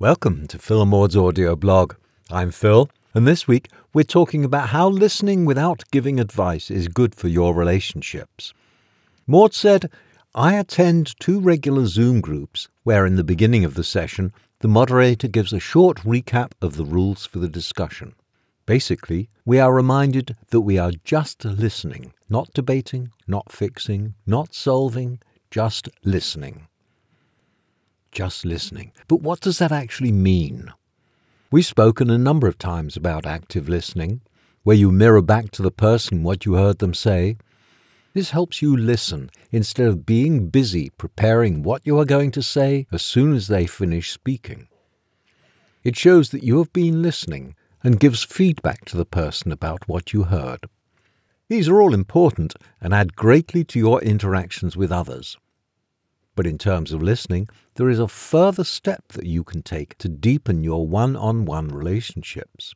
Welcome to Phil Maud's audio blog. I'm Phil, and this week we're talking about how listening without giving advice is good for your relationships. Maud said, I attend two regular Zoom groups where, in the beginning of the session, the moderator gives a short recap of the rules for the discussion. Basically, we are reminded that we are just listening, not debating, not fixing, not solving, just listening just listening. But what does that actually mean? We've spoken a number of times about active listening, where you mirror back to the person what you heard them say. This helps you listen instead of being busy preparing what you are going to say as soon as they finish speaking. It shows that you have been listening and gives feedback to the person about what you heard. These are all important and add greatly to your interactions with others. But in terms of listening, there is a further step that you can take to deepen your one on one relationships.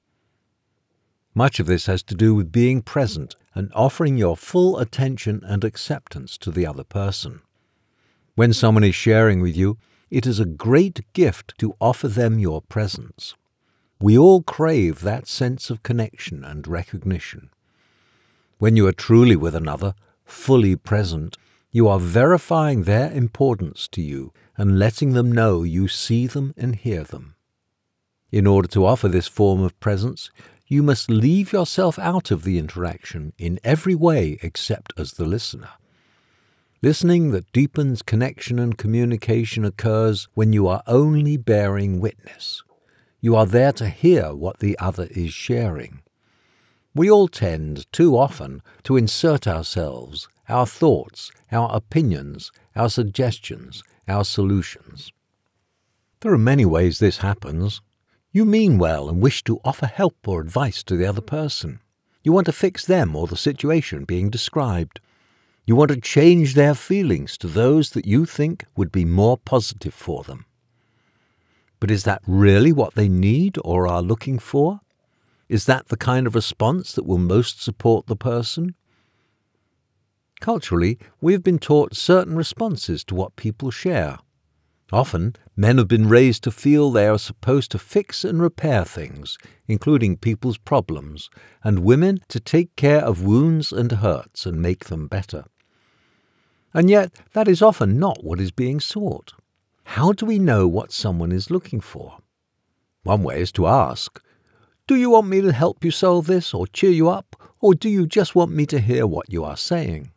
Much of this has to do with being present and offering your full attention and acceptance to the other person. When someone is sharing with you, it is a great gift to offer them your presence. We all crave that sense of connection and recognition. When you are truly with another, fully present, you are verifying their importance to you and letting them know you see them and hear them. In order to offer this form of presence, you must leave yourself out of the interaction in every way except as the listener. Listening that deepens connection and communication occurs when you are only bearing witness. You are there to hear what the other is sharing. We all tend, too often, to insert ourselves our thoughts, our opinions, our suggestions, our solutions. There are many ways this happens. You mean well and wish to offer help or advice to the other person. You want to fix them or the situation being described. You want to change their feelings to those that you think would be more positive for them. But is that really what they need or are looking for? Is that the kind of response that will most support the person? Culturally, we have been taught certain responses to what people share. Often, men have been raised to feel they are supposed to fix and repair things, including people's problems, and women to take care of wounds and hurts and make them better. And yet, that is often not what is being sought. How do we know what someone is looking for? One way is to ask, Do you want me to help you solve this or cheer you up, or do you just want me to hear what you are saying?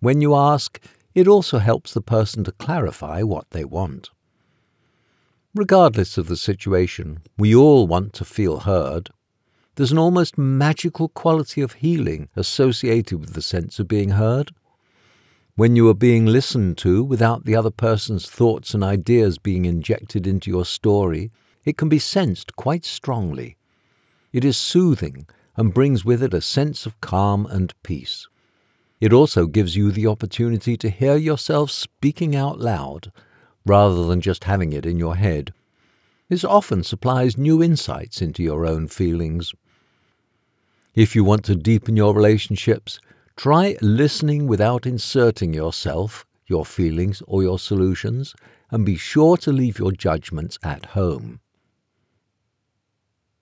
When you ask, it also helps the person to clarify what they want. Regardless of the situation, we all want to feel heard. There's an almost magical quality of healing associated with the sense of being heard. When you are being listened to without the other person's thoughts and ideas being injected into your story, it can be sensed quite strongly. It is soothing and brings with it a sense of calm and peace. It also gives you the opportunity to hear yourself speaking out loud rather than just having it in your head. This often supplies new insights into your own feelings. If you want to deepen your relationships, try listening without inserting yourself, your feelings, or your solutions, and be sure to leave your judgments at home.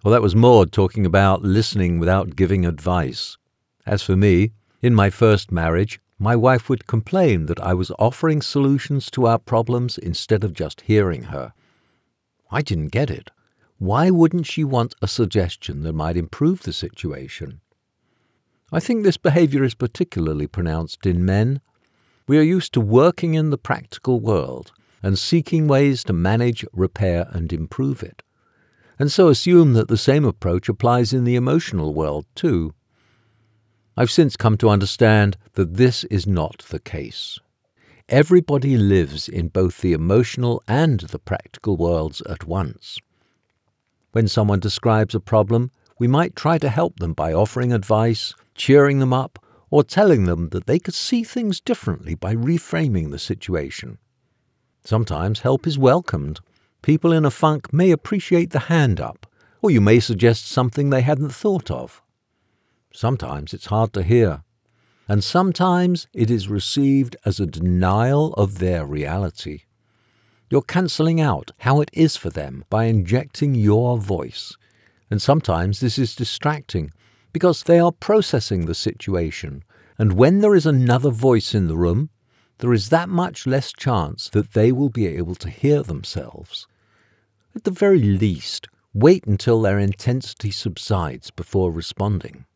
Well, that was Maud talking about listening without giving advice. As for me, in my first marriage, my wife would complain that I was offering solutions to our problems instead of just hearing her. I didn't get it. Why wouldn't she want a suggestion that might improve the situation? I think this behavior is particularly pronounced in men. We are used to working in the practical world and seeking ways to manage, repair, and improve it, and so assume that the same approach applies in the emotional world too. I've since come to understand that this is not the case. Everybody lives in both the emotional and the practical worlds at once. When someone describes a problem, we might try to help them by offering advice, cheering them up, or telling them that they could see things differently by reframing the situation. Sometimes help is welcomed. People in a funk may appreciate the hand up, or you may suggest something they hadn't thought of. Sometimes it's hard to hear, and sometimes it is received as a denial of their reality. You're cancelling out how it is for them by injecting your voice. And sometimes this is distracting because they are processing the situation. And when there is another voice in the room, there is that much less chance that they will be able to hear themselves. At the very least, wait until their intensity subsides before responding.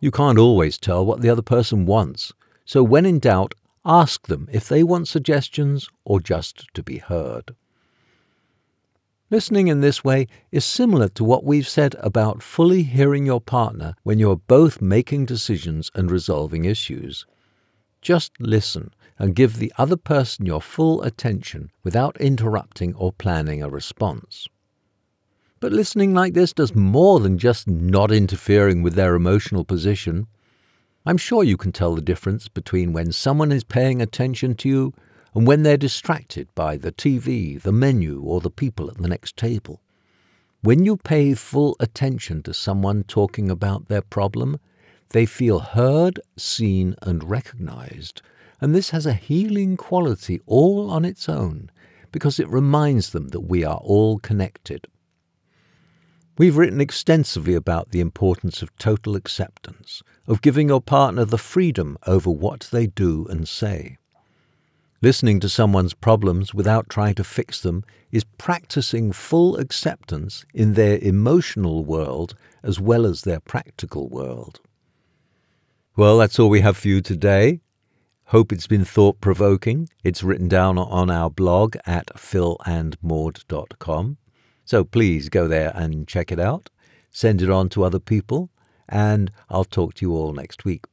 You can't always tell what the other person wants, so when in doubt, ask them if they want suggestions or just to be heard. Listening in this way is similar to what we've said about fully hearing your partner when you're both making decisions and resolving issues. Just listen and give the other person your full attention without interrupting or planning a response. But listening like this does more than just not interfering with their emotional position. I'm sure you can tell the difference between when someone is paying attention to you and when they're distracted by the TV, the menu, or the people at the next table. When you pay full attention to someone talking about their problem, they feel heard, seen, and recognized, and this has a healing quality all on its own because it reminds them that we are all connected. We've written extensively about the importance of total acceptance, of giving your partner the freedom over what they do and say. Listening to someone's problems without trying to fix them is practicing full acceptance in their emotional world as well as their practical world. Well, that's all we have for you today. Hope it's been thought provoking. It's written down on our blog at philandmaud.com. So please go there and check it out, send it on to other people, and I'll talk to you all next week.